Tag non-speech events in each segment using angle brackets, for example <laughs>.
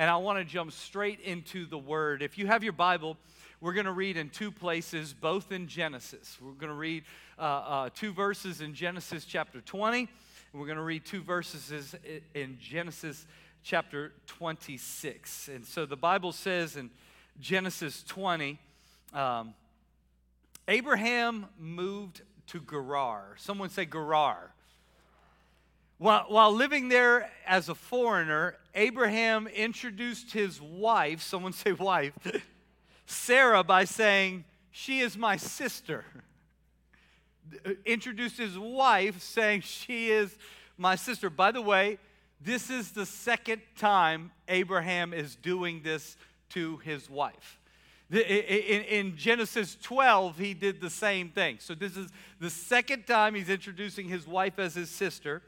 and I want to jump straight into the Word. If you have your Bible, we're going to read in two places, both in Genesis. We're going to read uh, uh, two verses in Genesis chapter 20, and we're going to read two verses in Genesis chapter 26. And so the Bible says in Genesis 20, um, Abraham moved to Gerar. Someone say Gerar. While, while living there as a foreigner, Abraham introduced his wife, someone say wife, Sarah, by saying, She is my sister. Introduced his wife, saying, She is my sister. By the way, this is the second time Abraham is doing this to his wife. In, Genesis 12, he did the same thing. So, this is the second time he's introducing his wife as his sister.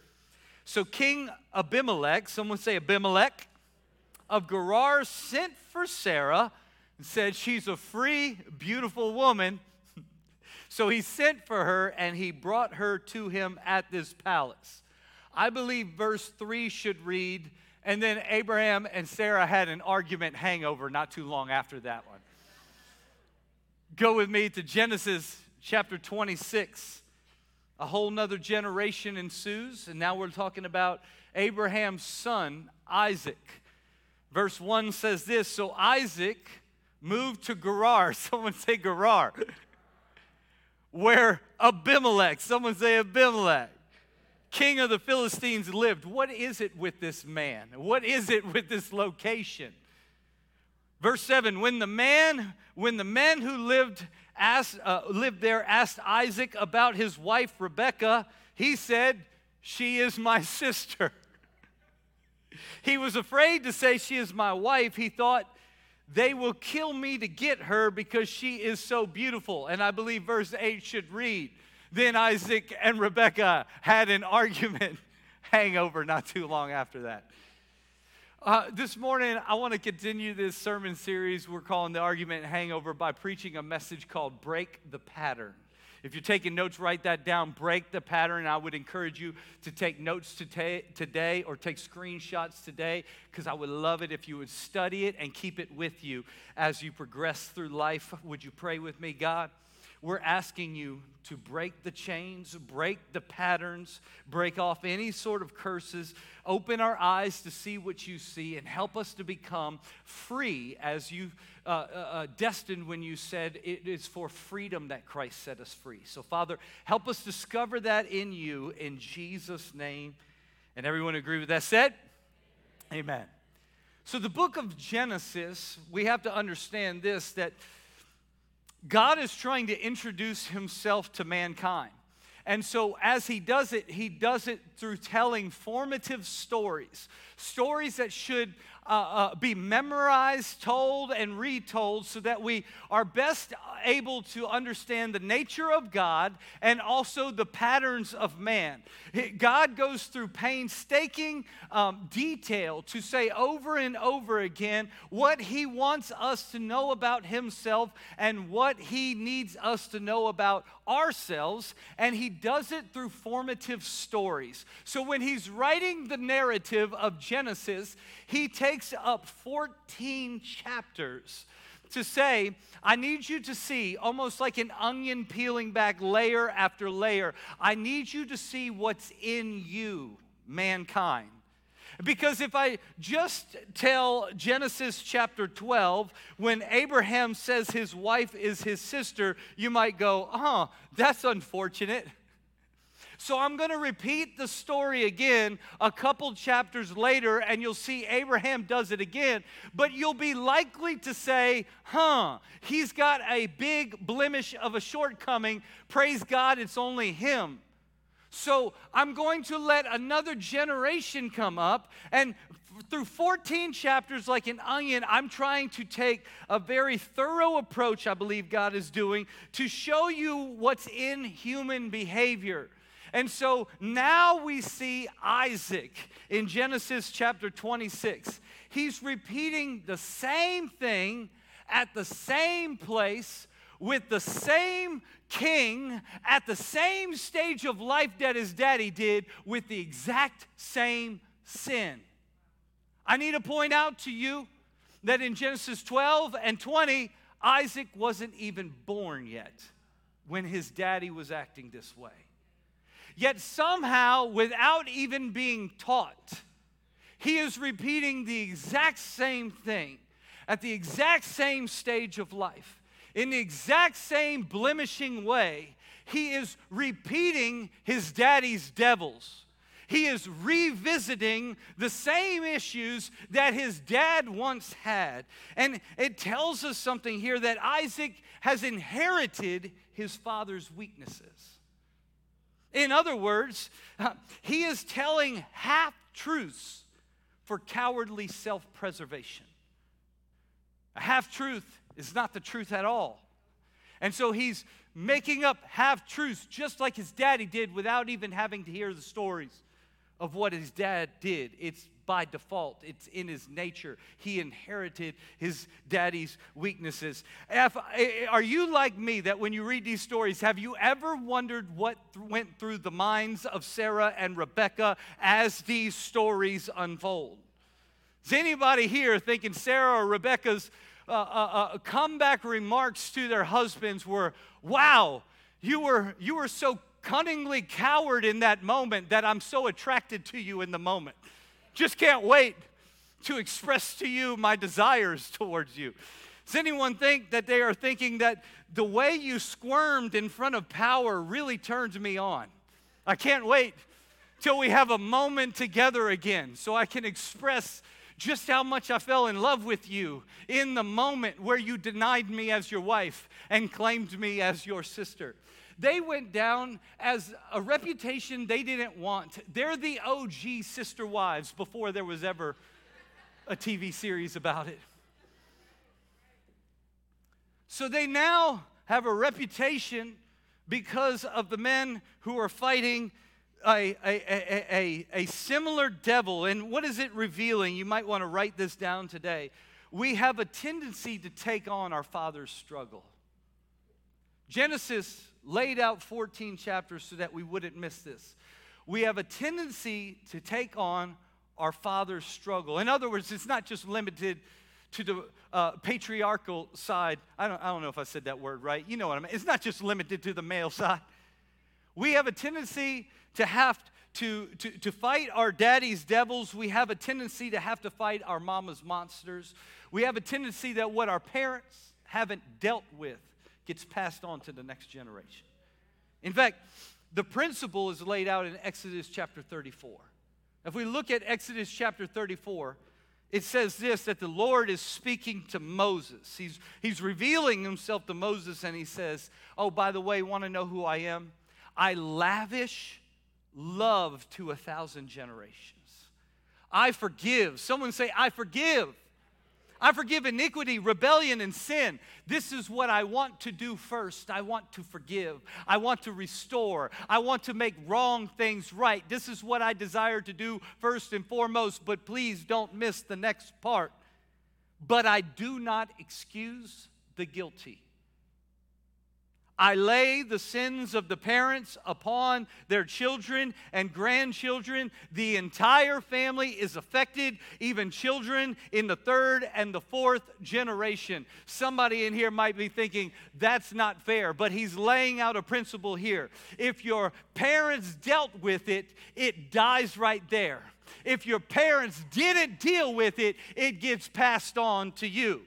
So, King Abimelech, someone say Abimelech, of Gerar sent for Sarah and said, She's a free, beautiful woman. <laughs> so, he sent for her and he brought her to him at this palace. I believe verse 3 should read, and then Abraham and Sarah had an argument hangover not too long after that one. Go with me to Genesis chapter 26. A whole nother generation ensues, and now we're talking about Abraham's son, Isaac. Verse 1 says this So Isaac moved to Gerar. <laughs> Someone say Gerar. Where Abimelech, someone say Abimelech, king of the Philistines, lived. What is it with this man? What is it with this location? Verse 7 When the man, when the men who lived, asked, uh, lived there asked Isaac about his wife Rebekah, he said, She is my <laughs> sister. he was afraid to say, She is my wife. He thought, They will kill me to get her because she is so beautiful. And I believe verse 8 should read, Then Isaac and Rebekah had an argument <laughs> hangover not too long after that. Uh, this morning, I want to continue this sermon series we're calling The Argument Hangover by preaching a message called Break the Pattern. If you're taking notes, write that down. Break the pattern. I would encourage you to take notes today or take screenshots today because I would love it if you would study it and keep it with you as you progress through life. Would you pray with me, God? We're asking you to break the chains, break the patterns, break off any sort of curses, open our eyes to see what you see, and help us to become free as you uh, uh, uh, destined when you said it is for freedom that Christ set us free. So, Father, help us discover that in you in Jesus' name. And everyone agree with that said? Amen. So, the book of Genesis, we have to understand this that God is trying to introduce himself to mankind. And so, as he does it, he does it through telling formative stories, stories that should uh, uh, be memorized, told, and retold so that we are best able to understand the nature of God and also the patterns of man. God goes through painstaking um, detail to say over and over again what He wants us to know about Himself and what He needs us to know about ourselves, and He does it through formative stories. So when He's writing the narrative of Genesis, He takes up 14 chapters to say, I need you to see, almost like an onion peeling back layer after layer, I need you to see what's in you, mankind. Because if I just tell Genesis chapter 12, when Abraham says his wife is his sister, you might go, oh, that's unfortunate. So I'm going to repeat the story again a couple chapters later, and you'll see Abraham does it again. But you'll be likely to say, huh, he's got a big blemish of a shortcoming. Praise God, it's only him. So I'm going to let another generation come up, and through 14 chapters, like an onion, I'm trying to take a very thorough approach, I believe God is doing, to show you what's in human behavior. And so now we see Isaac in Genesis chapter 26. He's repeating the same thing at the same place with the same king at the same stage of life that his daddy did with the exact same sin. I need to point out to you that in Genesis 12 and 20, Isaac wasn't even born yet when his daddy was acting this way. Yet somehow, without even being taught, he is repeating the exact same thing at the exact same stage of life, in the exact same blemishing way. He is repeating his daddy's devils. He is revisiting the same issues that his dad once had. And it tells us something here that Isaac has inherited his father's weaknesses. In other words, uh, he is telling half truths for cowardly self preservation. A half truth is not the truth at all. And so he's making up half truths just like his daddy did without even having to hear the stories of what his dad did. It's by default, it's in his nature. He inherited his daddy's weaknesses. If, eh, eh, are you like me that when you read these stories, have you ever wondered what th- went through the minds of Sarah and Rebecca as these stories unfold? Is anybody here thinking Sarah or Rebecca's uh, uh, uh, comeback remarks to their husbands were, wow, you were, you were so cunningly coward in that moment that I'm so attracted to you in the moment. Just can't wait to express to you my desires towards you. Does anyone think that they are thinking that the way you squirmed in front of power really turns me on? I can't wait till we have a moment together again so I can express just how much I fell in love with you in the moment where you denied me as your wife and claimed me as your sister. They went down as a reputation they didn't want. They're the OG sister wives before there was ever a TV series about it. So they now have a reputation because of the men who are fighting a, a, a, a, similar devil. And what is it revealing? You might want to write this down today. We have a tendency to take on our father's struggle. Genesis laid out 14 chapters so that we wouldn't miss this. We have a tendency to take on our father's struggle. In other words, it's not just limited to the uh, patriarchal side. I don't, I don't know if I said that word right. You know what I mean. It's not just limited to the male side. We have a tendency to have to, to, to fight our daddy's devils. We have a tendency to have to fight our mama's monsters. We have a tendency that what our parents haven't dealt with gets passed on to the next generation. In fact, the principle is laid out in Exodus chapter 34. If we look at Exodus chapter 34, it says this that the Lord is speaking to Moses. He's, he's revealing himself to Moses, and he says, Oh, by the way, want to know who I am? I lavish love to a thousand generations. I forgive. Someone say, I forgive. I forgive iniquity, rebellion, and sin. This is what I want to do first. I want to forgive. I want to restore. I want to make wrong things right. This is what I desire to do first and foremost, but please don't miss the next part. But I do not excuse the guilty. I lay the sins of the parents upon their children and grandchildren. The entire family is affected, even children in the third and the fourth generation. Somebody in here might be thinking, that's not fair, but he's laying out a principle here. If your parents dealt with it, it dies right there. If your parents didn't deal with it, it gets passed on to you.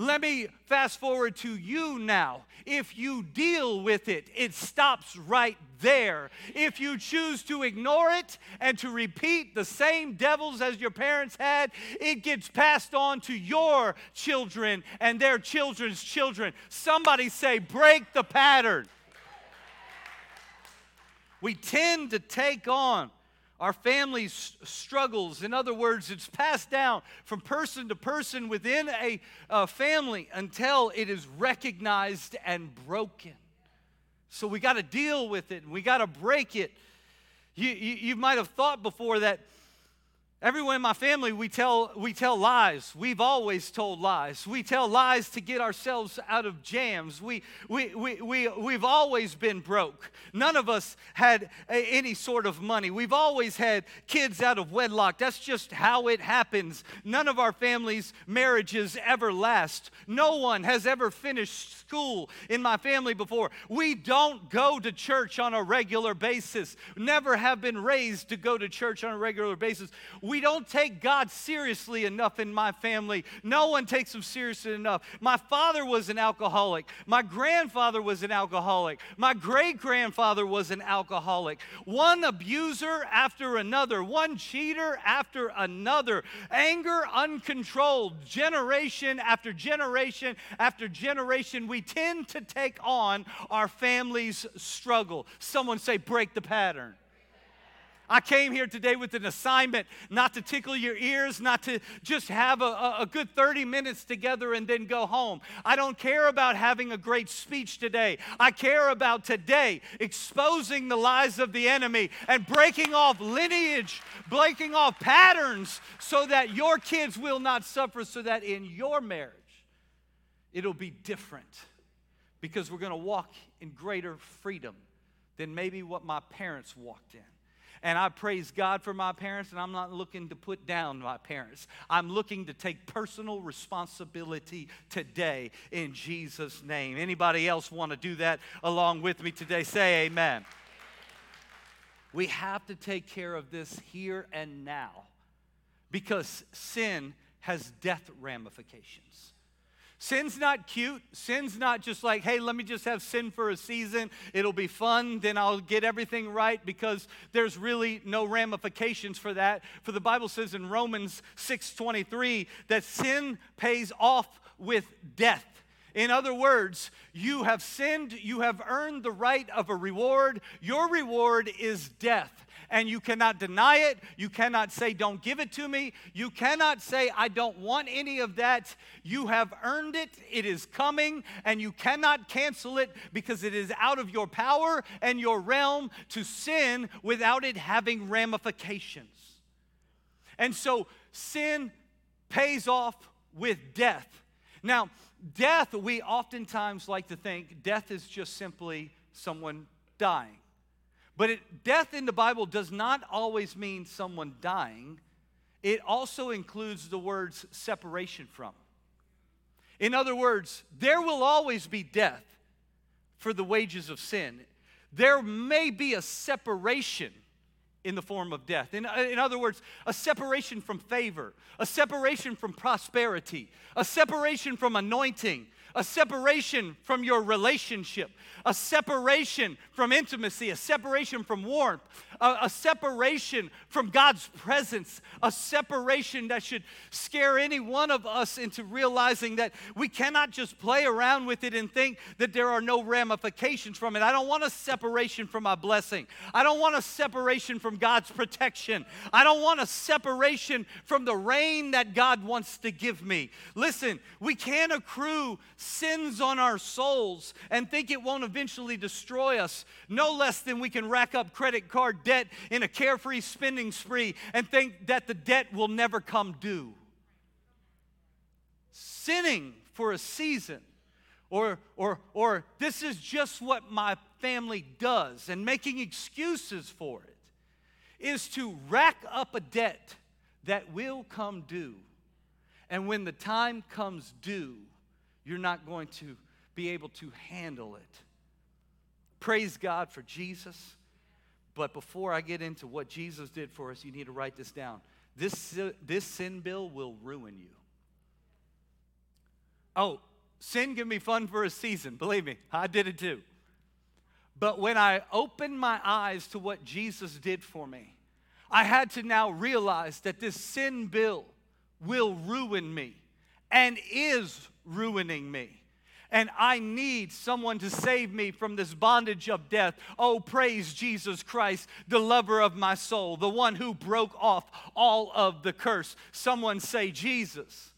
Let me fast forward to you now. If you deal with it, it stops right there. If you choose to ignore it and to repeat the same devils as your parents had, it gets passed on to your children and their children's children. Somebody say, break the pattern. We tend to take on our family's struggles. In other words, it's passed down from person to person within a, a family until it is recognized and broken. So we got to deal with it and we got to break it. You, you, you might have thought before that Everyone in my family, we tell, we tell lies. We've always told lies. We tell lies to get ourselves out of jams. We, we, we, we, we've always been broke. None of us had a, any sort of money. We've always had kids out of wedlock. That's just how it happens. None of our families' marriages ever last. No one has ever finished school in my family before. We don't go to church on a regular basis, never have been raised to go to church on a regular basis. Don't take God seriously enough in my family. No one takes him seriously enough. My father was an alcoholic. My grandfather was an alcoholic. My great grandfather was an alcoholic. One abuser after another, one cheater after another. Anger uncontrolled, generation after generation after generation. We tend to take on our family's struggle. Someone say, break the pattern. I came here today with an assignment not to tickle your ears, not to just have a, a, good 30 minutes together and then go home. I don't care about having a great speech today. I care about today exposing the lies of the enemy and breaking off lineage, breaking off patterns so that your kids will not suffer, so that in your marriage it'll be different because we're going to walk in greater freedom than maybe what my parents walked in. And I praise God for my parents, and I'm not looking to put down my parents. I'm looking to take personal responsibility today in Jesus' name. Anybody else want to do that along with me today? Say amen. We have to take care of this here and now because sin has death ramifications. Sin's not cute. Sin's not just like, hey, let me just have sin for a season. It'll be fun. Then I'll get everything right because there's really no ramifications for that. For the Bible says in Romans 6:23 that sin pays off with death. In other words, you have sinned, you have earned the right of a reward. Your reward is death and you cannot deny it. You cannot say, Don't give it to me. You cannot say, I don't want any of that. You have earned it, it is coming, and you cannot cancel it because it is out of your power and your realm to sin without it having ramifications. And so sin pays off with death. Now, death, we oftentimes like to think death is just simply someone dying. But it, death in the Bible does not always mean someone dying, it also includes the words separation from. In other words, there will always be death for the wages of sin. There may be a separation in the form of death. In, in other words, a separation from favor, a separation from prosperity, a separation from anointing, a separation from your relationship, a separation from intimacy, a separation from warmth, a, a, separation from God's presence, a separation that should scare any one of us into realizing that we cannot just play around with it and think that there are no ramifications from it. I don't want a separation from my blessing. I don't want a separation from God's protection. I don't want a separation from the rain that God wants to give me. Listen, we can't accrue sins on our souls and think it won't eventually destroy us, no less than we can rack up credit card debt in a carefree spending spree and think that the debt will never come due. Sinning for a season, or, or, or this is just what my family does, and making excuses for it, is to rack up a debt that will come due. And when the time comes due, you're not going to be able to handle it. Praise God for Jesus. But before I get into what Jesus did for us, you need to write this down. This, this sin bill will ruin you. Oh, sin can be fun for a season. Believe me, I did it too. But when I opened my eyes to what Jesus did for me, I had to now realize that this sin bill will ruin me and is ruining me and I need someone to save me from this bondage of death. Oh, praise Jesus Christ, the lover of my soul, the one who broke off all of the curse. Someone say, Jesus.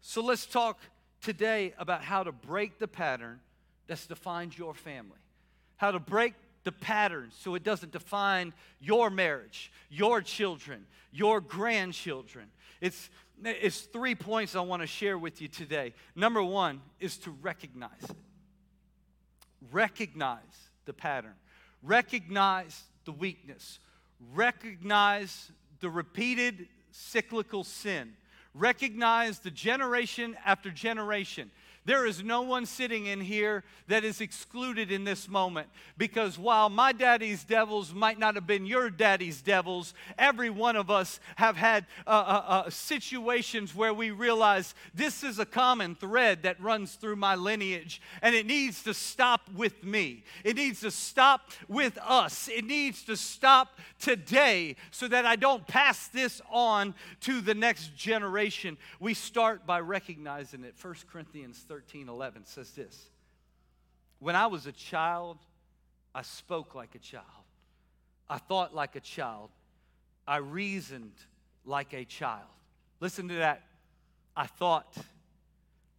So let's talk today about how to break the pattern that's defined your family. How to break the pattern so it doesn't define your marriage, your children, your grandchildren. It's, it's three points I want to share with you today. Number one is to recognize it. Recognize the pattern, recognize the weakness, recognize the repeated cyclical sin, recognize the generation after generation. There is no one sitting in here that is excluded in this moment because while my daddy's devils might not have been your daddy's devils, every one of us have had uh, uh, uh, situations where we realize this is a common thread that runs through my lineage and it needs to stop with me. It needs to stop with us. It needs to stop today so that I don't pass this on to the next generation. We start by recognizing it. 1 Corinthians 13. 13 11 says this When I was a child, I spoke like a child, I thought like a child, I reasoned like a child. Listen to that. I thought,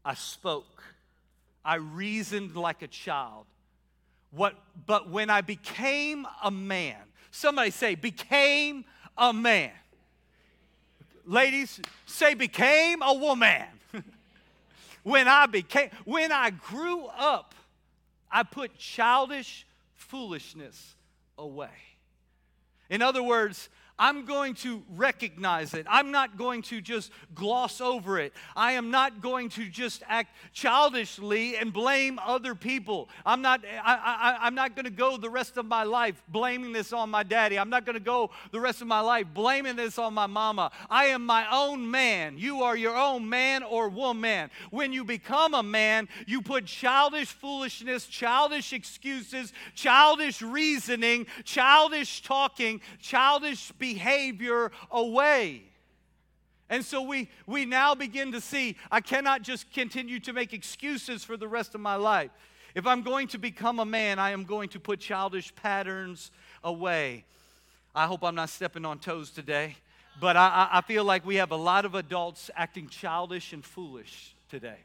I spoke, I reasoned like a child. What, but when I became a man, somebody say, became a man. Ladies, say, became a woman when I became, when I grew up, I put childish foolishness away. In other words, I'm going to recognize it. I'm not going to just gloss over it. I am not going to just act childishly and blame other people. I'm not, I, I'm not going to go the rest of my life blaming this on my daddy. I'm not going to go the rest of my life blaming this on my mama. I am my own man. You are your own man or woman. When you become a man, you put childish foolishness, childish excuses, childish reasoning, childish talking, childish speaking behavior away. And so we, we now begin to see I cannot just continue to make excuses for the rest of my life. If I'm going to become a man, I am going to put childish patterns away. I hope I'm not stepping on toes today, but I, I feel like we have a lot of adults acting childish and foolish today.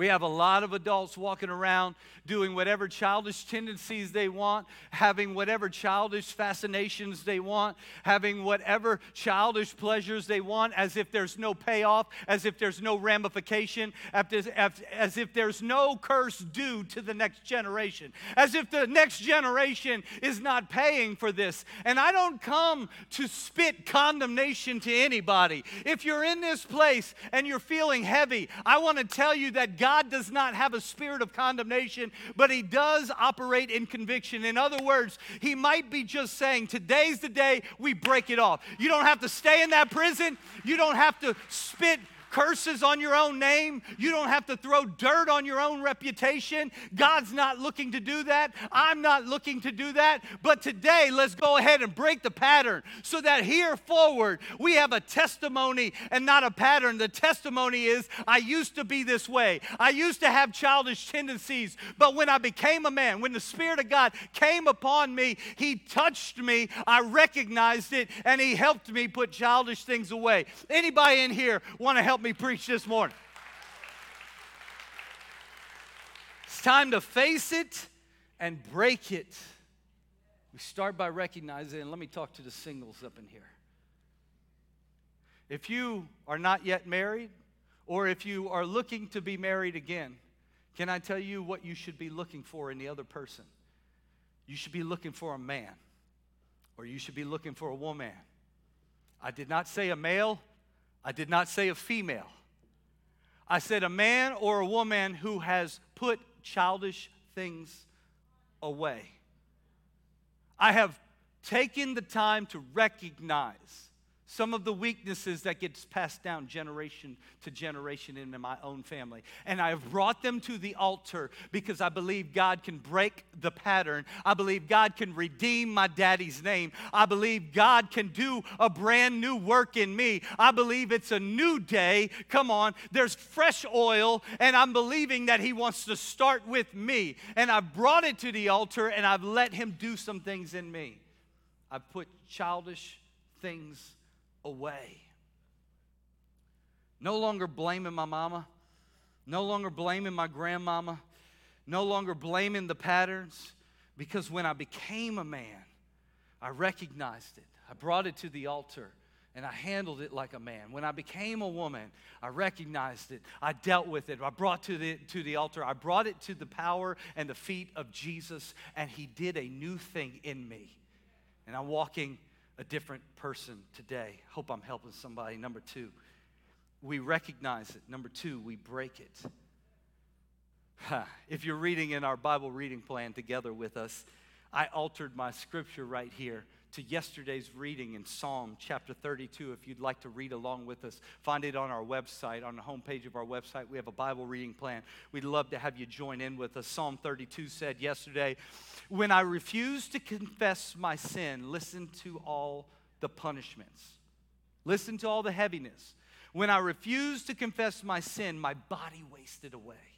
We have a lot of adults walking around doing whatever childish tendencies they want, having whatever childish fascinations they want, having whatever childish pleasures they want, as if there's no payoff, as if there's no ramification, as if there's no curse due to the next generation, as if the next generation is not paying for this. And I don't come to spit condemnation to anybody. If you're in this place and you're feeling heavy, I want to tell you that God does not have a spirit of condemnation, but He does operate in conviction. In other words, He might be just saying, Today's the day we break it off. You don't have to stay in that prison, you don't have to spit curses on your own name. You don't have to throw dirt on your own reputation. God's not looking to do that. I'm not looking to do that. But today, let's go ahead and break the pattern so that here forward, we have a testimony and not a pattern. The testimony is I used to be this way, I used to have childish tendencies, but when I became a man, when the Spirit of God came upon me, He touched me, I recognized it, and He helped me put childish things away. Anybody in here want to help? Help me preach this morning. It's time to face it and break it. We start by recognizing, and let me talk to the singles up in here. If you are not yet married, or if you are looking to be married again, can I tell you what you should be looking for in the other person? You should be looking for a man, or you should be looking for a woman. I did not say a male, I did not say a female. I said a man or a woman who has put childish things away. I have taken the time to recognize some of the weaknesses that gets passed down generation to generation into my own family. And i have brought them to the altar because i believe god can break the pattern. I believe god can redeem my daddy's name. I believe god can do a brand new work in me. I believe it's a new day. Come on there's fresh oil and i'm believing that he wants to start with me. And i've brought it to the altar and i've let him do some things in me. I've put childish things away. No longer blaming my mama, no longer blaming my grandmama, no longer blaming the patterns, Because when I became a man, I recognized it. I brought it to the altar and I handled it like a man. When I became a woman, I recognized it. I dealt with it. I brought to the to the altar. I brought it to the power and the feet of Jesus and he did a new thing in me. And I'm walking a different person today. Hope I'm helping somebody. Number 2, we recognize it. Number 2, we break it. If you're reading in our Bible reading plan together with us, I altered my scripture right here to yesterday's reading in Psalm chapter 32. If you'd like to read along with us, find it on our website, on the homepage of our website. We have a Bible reading plan. We'd love to have you join in with us. Psalm 32 said yesterday, When I refuse to confess my sin, listen to all the punishments, listen to all the heaviness. When I refused to confess my sin, my body wasted away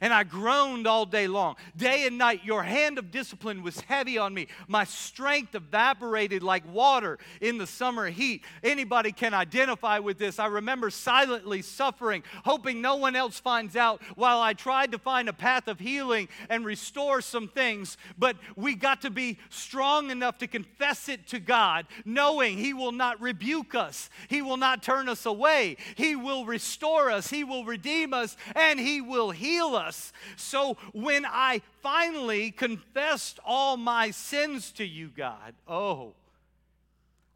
and I groaned all day long. Day and night, your hand of discipline was heavy on me. My strength evaporated like water in the summer heat. Anybody can identify with this. I remember silently suffering, hoping no one else finds out, while I tried to find a path of healing and restore some things. But we got to be strong enough to confess it to God, knowing He will not rebuke us, He will not turn us away, He will restore us, He will redeem us, and He will heal us us. So when I finally confessed all my sins to you, God, oh,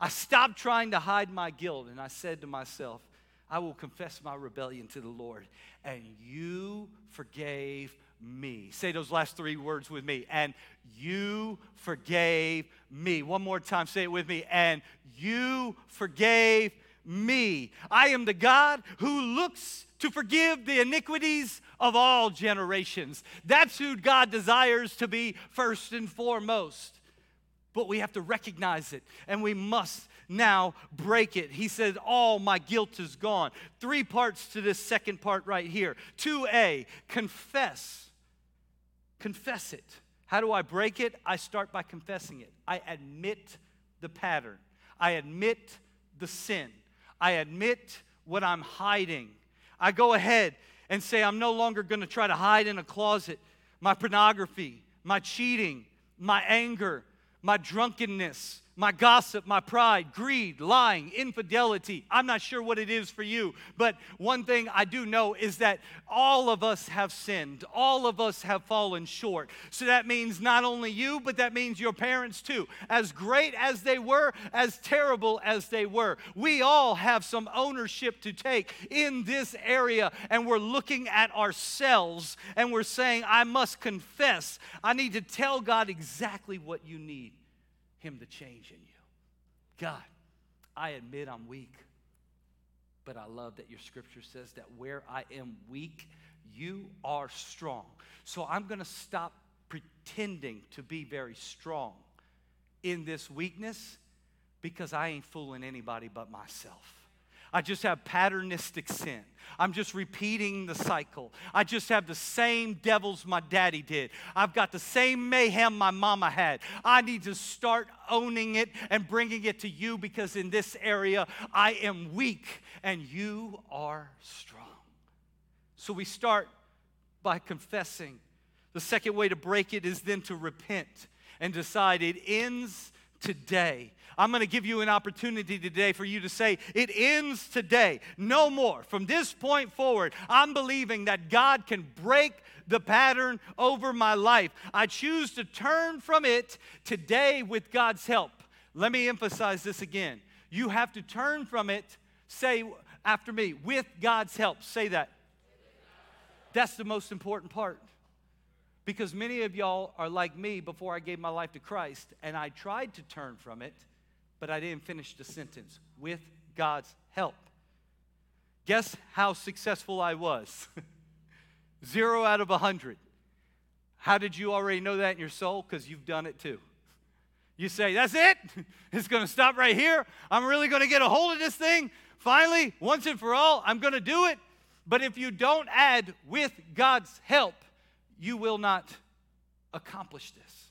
I stopped trying to hide my guilt and I said to myself, I will confess my rebellion to the Lord, and you forgave me. Say those last three words with me. And you forgave me. One more time, say it with me. And you forgave me. I am the God who looks to forgive the iniquities of all generations. That's who God desires to be first and foremost. But we have to recognize it and we must now break it. He said, All my guilt is gone. Three parts to this second part right here. 2a, confess. Confess it. How do I break it? I start by confessing it. I admit the pattern, I admit the sin, I admit what I'm hiding. I go ahead and say, I'm no longer going to try to hide in a closet my pornography, my cheating, my anger, my drunkenness, my gossip, my pride, greed, lying, infidelity. I'm not sure what it is for you, but one thing I do know is that all of us have sinned. All of us have fallen short. So that means not only you, but that means your parents too. As great as they were, as terrible as they were, we all have some ownership to take in this area, and we're looking at ourselves and we're saying, I must confess. I need to tell God exactly what you need him to change in you. God, I admit I'm weak, but I love that your scripture says that where I am weak, you are strong. So I'm going to stop pretending to be very strong in this weakness because I ain't fooling anybody but myself. I just have patternistic sin. I'm just repeating the cycle. I just have the same devils my daddy did. I've got the same mayhem my mama had. I need to start owning it and bringing it to you because in this area I am weak and you are strong. So we start by confessing. The second way to break it is then to repent and decide it ends today. I'm going to give you an opportunity today for you to say, It ends today. No more. From this point forward, I'm believing that God can break the pattern over my life. I choose to turn from it today with God's help. Let me emphasize this again. You have to turn from it, say after me, with God's help. Say that. That's the most important part. Because many of y'all are like me before I gave my life to Christ, and I tried to turn from it, but I didn't finish the sentence with God's help. Guess how successful I was? <laughs> Zero out of a hundred. How did you already know that in your soul? Because you've done it too. You say, That's it? <laughs> It's going to stop right here. I'm really going to get a hold of this thing. Finally, once and for all, I'm going to do it. But if you don't add with God's help, you will not accomplish this.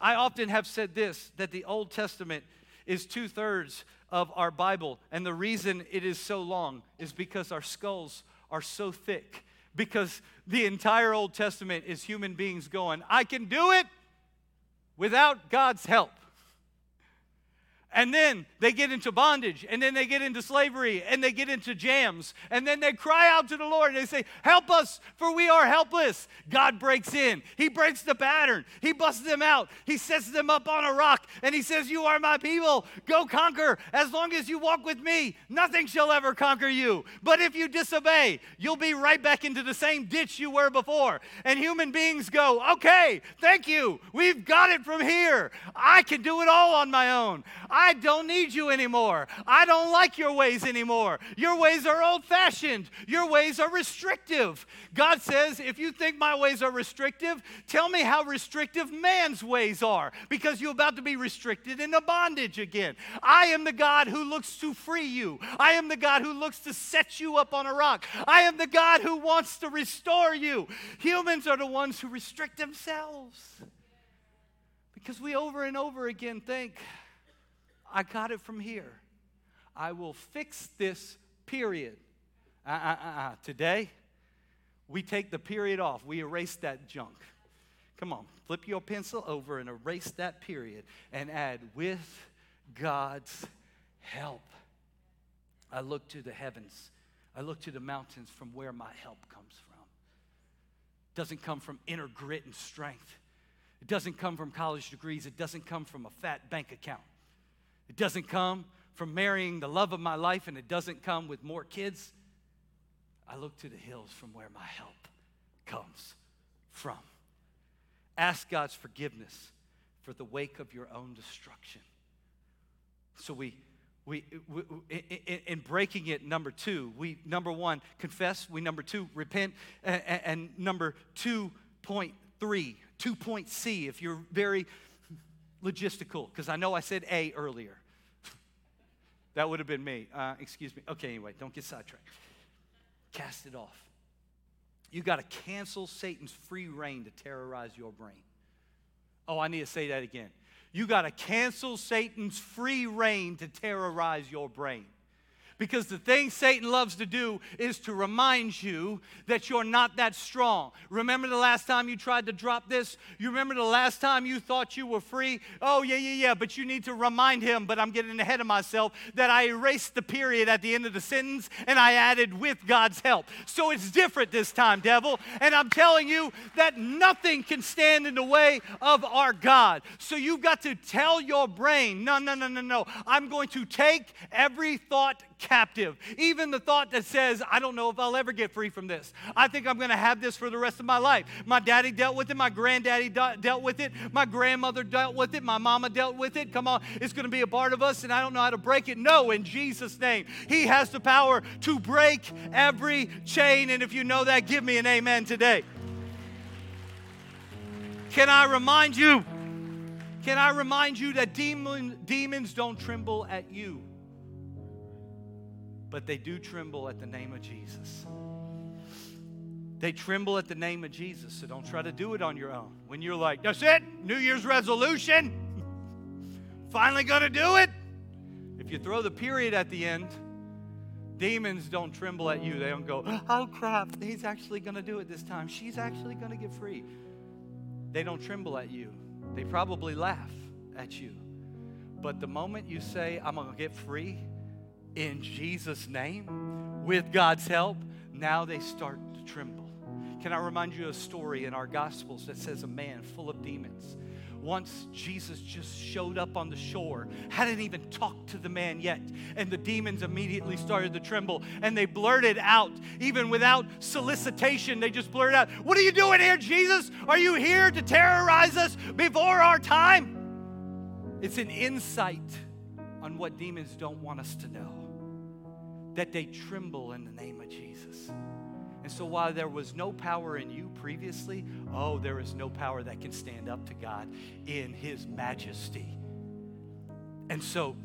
I often have said this that the Old Testament is two thirds of our Bible. And the reason it is so long is because our skulls are so thick. Because the entire Old Testament is human beings going, I can do it, without God's help. And then they get into bondage, and then they get into slavery, and they get into jams, and then they cry out to the Lord and they say, Help us, for we are helpless. God breaks in. He breaks the pattern. He busts them out. He sets them up on a rock, and He says, You are my people. Go conquer. As long as you walk with me, nothing shall ever conquer you. But if you disobey, you'll be right back into the same ditch you were before. And human beings go, Okay, thank you. We've got it from here. I can do it all on my own. I don't need you anymore. I don't like your ways anymore. Your ways are old fashioned. Your ways are restrictive. God says, if you think my ways are restrictive, tell me how restrictive man's ways are because you're about to be restricted into bondage again. I am the God who looks to free you. I am the God who looks to set you up on a rock. I am the God who wants to restore you. Humans are the ones who restrict themselves because we over and over again think, I got it from here. I will fix this period. Uh, uh, uh, Today, we take the period off. We erase that junk. Come on, flip your pencil over and erase that period and add with God's help. I look to the heavens. I look to the mountains from where my help comes from. It doesn't come from inner grit and strength. It doesn't come from college degrees. It doesn't come from a fat bank account. It doesn't come from marrying the love of my life, and it doesn't come with more kids. I look to the hills from where my help comes from. Ask God's forgiveness for the wake of your own destruction. So we, we, we, in, in breaking it, number two, we number one confess. We number two repent, and, and number two point three, two point C. If you're very logistical, because I know I said A earlier. <laughs> That would have been me. Uh, excuse me. Okay, anyway, don't get sidetracked. Cast it off. You got to cancel Satan's free reign to terrorize your brain. Oh, I need to say that again. You got to cancel Satan's free reign to terrorize your brain. Because the thing Satan loves to do is to remind you that you're not that strong. Remember the last time you tried to drop this? You remember the last time you thought you were free? Oh, yeah, yeah, yeah, but you need to remind him, but I'm getting ahead of myself, that I erased the period at the end of the sentence and I added with God's help. So it's different this time, devil. And I'm telling you that nothing can stand in the way of our God. So you've got to tell your brain, no, no, no, no, no. I'm going to take every thought captive. Even the thought that says, I don't know if I'll ever get free from this. I think I'm going to have this for the rest of my life. My daddy dealt with it. My granddaddy dealt with it. My grandmother dealt with it. My mama dealt with it. Come on, it's going to be a part of us, and I don't know how to break it. No, in Jesus' name. He has the power to break every chain. And if you know that, give me an amen today. Can I remind you? Can I remind you that demon, demons don't tremble at you? But they do tremble at the name of Jesus. They tremble at the name of Jesus, so don't try to do it on your own. When you're like, that's it, New Year's resolution, <laughs> finally gonna do it. If you throw the period at the end, demons don't tremble at you. They don't go, oh crap, he's actually gonna do it this time. She's actually gonna get free. They don't tremble at you. They probably laugh at you. But the moment you say, I'm gonna get free, in Jesus' name, with God's help, now they start to tremble. Can I remind you of a story in our Gospels that says a man full of demons? Once Jesus just showed up on the shore, hadn't even talked to the man yet, and the demons immediately started to tremble and they blurted out, even without solicitation, they just blurted out, What are you doing here, Jesus? Are you here to terrorize us before our time? It's an insight on what demons don't want us to know that they tremble in the name of Jesus. And so, while there was no power in you previously, oh, there is no power that can stand up to God in His majesty. And so,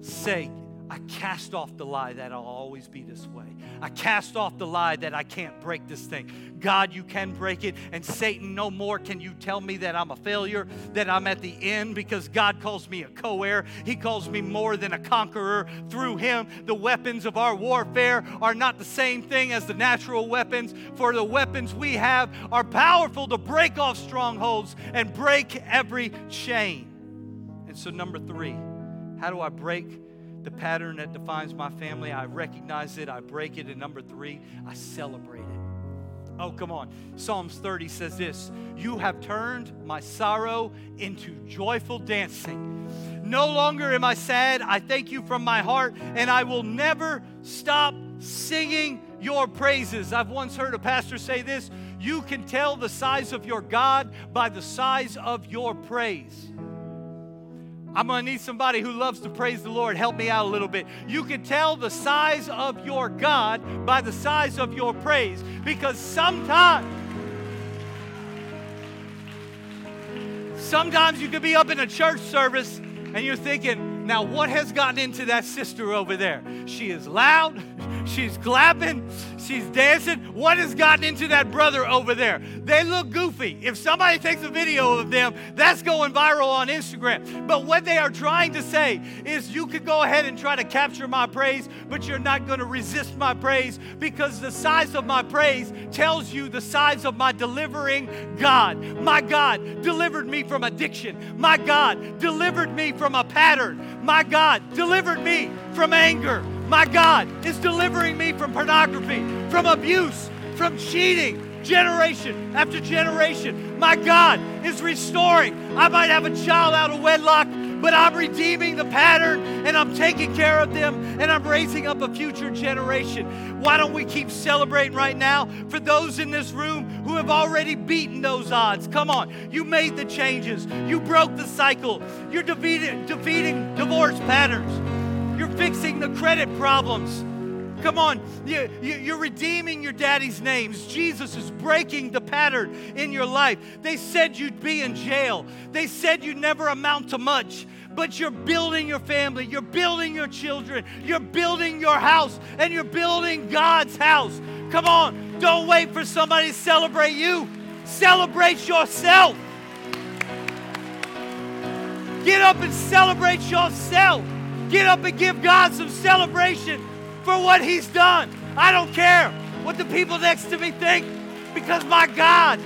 say, I cast off the lie that I'll always be this way. I cast off the lie that I can't break this thing. God, you can break it. And Satan, no more can you tell me that I'm a failure, that I'm at the end, because God calls me a co heir. He calls me more than a conqueror. Through Him, the weapons of our warfare are not the same thing as the natural weapons, for the weapons we have are powerful to break off strongholds and break every chain. And so, number three, how do I break the pattern that defines my family. I recognize it, I break it. And number three, I celebrate it. Oh, come on. Psalms 30 says this You have turned my sorrow into joyful dancing. No longer am I sad. I thank you from my heart, and I will never stop singing your praises. I've once heard a pastor say this You can tell the size of your God by the size of your praise. I'm going to need somebody who loves to praise the Lord. Help me out a little bit. You can tell the size of your God by the size of your praise because sometimes sometimes you could be up in a church service and you're thinking, now what has gotten into that sister over there? She is loud, <laughs> she's clapping, she's dancing. What has gotten into that brother over there? They look goofy. If somebody takes a video of them, that's going viral on Instagram. But what they are trying to say is you could go ahead and try to capture my praise, but you're not going to resist my praise because the size of my praise tells you the size of my delivering God. My God delivered me from addiction. My God delivered me from a pattern. My God delivered me from anger. My God is delivering me from pornography, from abuse, from cheating, generation after generation. My God is restoring. I might have a child out of wedlock, but I'm redeeming the pattern and I'm taking care of them and I'm raising up a future generation. Why don't we keep celebrating right now for those in this room who have already beaten those odds? Come on, you made the changes, you broke the cycle, you're defeating, defeating divorce patterns. You're fixing the credit problems. Come on, you, you, are redeeming your daddy's names. Jesus is breaking the pattern in your life. They said you'd be in jail, they said you'd never amount to much. But you're building your family, you're building your children, you're building your house, and you're building God's house. Come on, don't wait for somebody to celebrate you. Celebrate yourself. Get up and celebrate yourself. Get up and give God some celebration for what He's done. I don't care what the people next to me think because my God.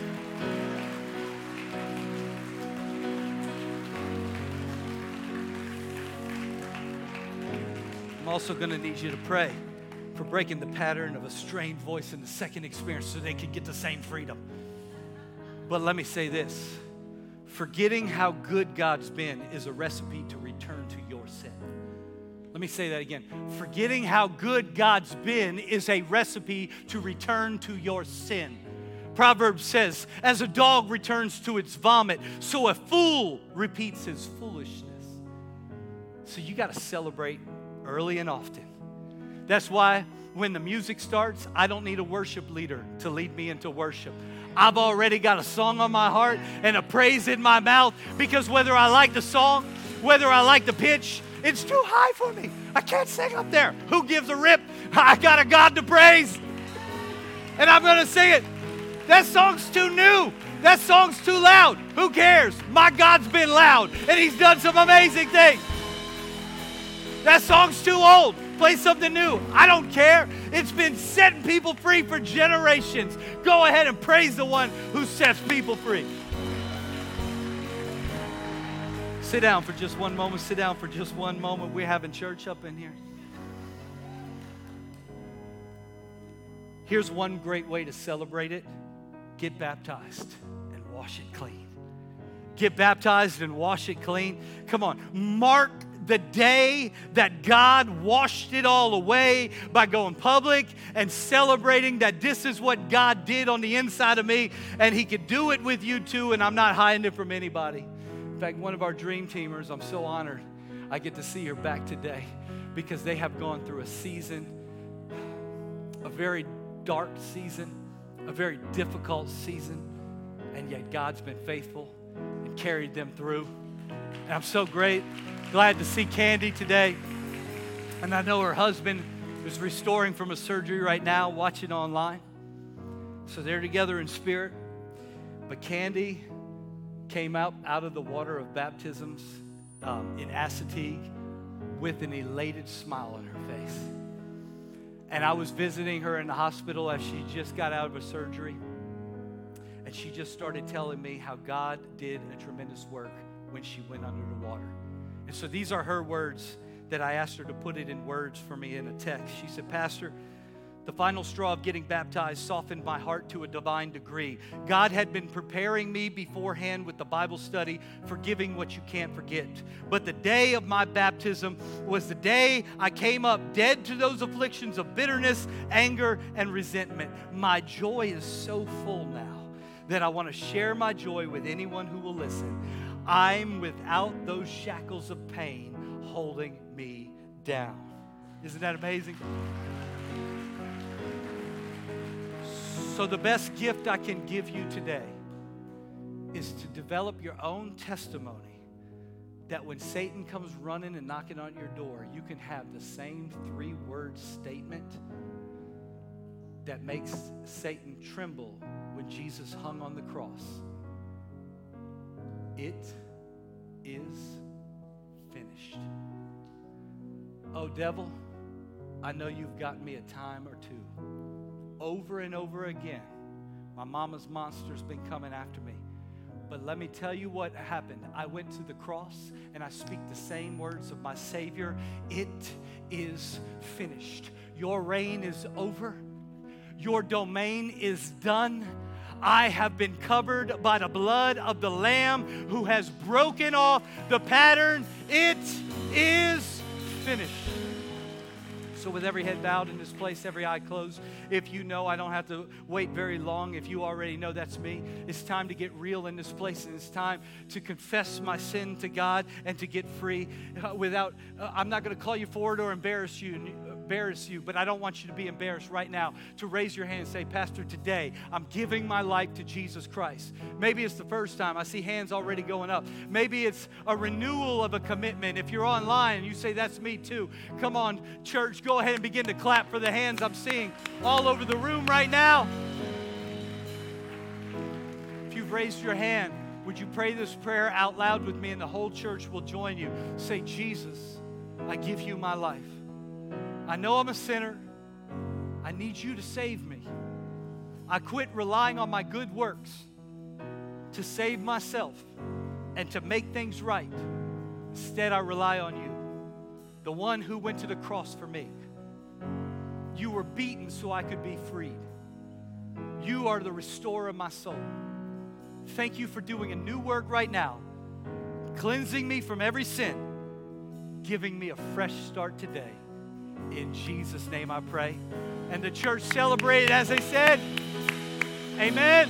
I'm also going to need you to pray for breaking the pattern of a strained voice in the second experience so they can get the same freedom. But let me say this forgetting how good God's been is a recipe to return to sin. Let me say that again. Forgetting how good God's been is a recipe to return to your sin. Proverbs says, as a dog returns to its vomit, so a fool repeats his foolishness. So you got to celebrate early and often. That's why when the music starts, I don't need a worship leader to lead me into worship. I've already got a song on my heart and a praise in my mouth because whether I like the song, whether I like the pitch, it's too high for me. I can't sing up there. Who gives a rip? I got a God to praise. And I'm going to sing it. That song's too new. That song's too loud. Who cares? My God's been loud and He's done some amazing things. That song's too old. Play something new. I don't care. It's been setting people free for generations. Go ahead and praise the one who sets people free. Sit down for just one moment. Sit down for just one moment. We're having church up in here. Here's one great way to celebrate it get baptized and wash it clean. Get baptized and wash it clean. Come on, mark the day that God washed it all away by going public and celebrating that this is what God did on the inside of me, and He could do it with you too, and I'm not hiding it from anybody. In fact, one of our dream teamers, I'm so honored I get to see her back today because they have gone through a season, a very dark season, a very difficult season, and yet God's been faithful and carried them through. And I'm so great, glad to see Candy today. And I know her husband is restoring from a surgery right now, watching online. So they're together in spirit. But Candy came out, out of the water of baptisms um, in Assateague with an elated smile on her face. And I was visiting her in the hospital as she just got out of a surgery. And she just started telling me how God did a tremendous work when she went under the water. And so these are her words that I asked her to put it in words for me in a text. She said, Pastor, the final straw of getting baptized softened my heart to a divine degree. God had been preparing me beforehand with the Bible study, forgiving what you can't forget. But the day of my baptism was the day I came up dead to those afflictions of bitterness, anger, and resentment. My joy is so full now that I want to share my joy with anyone who will listen. I'm without those shackles of pain holding me down. Isn't that amazing? So, the best gift I can give you today is to develop your own testimony that when Satan comes running and knocking on your door, you can have the same three word statement that makes Satan tremble when Jesus hung on the cross. It is finished. Oh, devil, I know you've got me a time or two over and over again. My mama's monster's been coming after me. But let me tell you what happened. I went to the cross and I speak the same words of my Savior. It is finished. Your reign is over. Your domain is done. I have been covered by the blood of the Lamb who has broken off the pattern. It is finished. So, with every head bowed in this place, every eye closed, if you know I don't have to wait very long, if you already know that's me, it's time to get real in this place and it's time to confess my sin to God and to get free. Uh, without, uh, I'm not going to call you forward or embarrass you embarrass you, but I don't want you to be embarrassed right now to raise your hand and say, Pastor, today I'm giving my life to Jesus Christ. Maybe it's the first time. I see hands already going up. Maybe it's a renewal of a commitment. If you're online and you say, That's me too, come on, church, go ahead and begin to clap for the hands I'm seeing all over the room right now. If you've raised your hand, would you pray this prayer out loud with me and the whole church will join you? Say, Jesus, I give you my life. I know I'm a sinner. I need you to save me. I quit relying on my good works to save myself and to make things right. Instead, I rely on you, the one who went to the cross for me. You were beaten so I could be freed. You are the restorer of my soul. Thank you for doing a new work right now, cleansing me from every sin, giving me a fresh start today. In Jesus' name I pray. And the church celebrated as they said, Amen.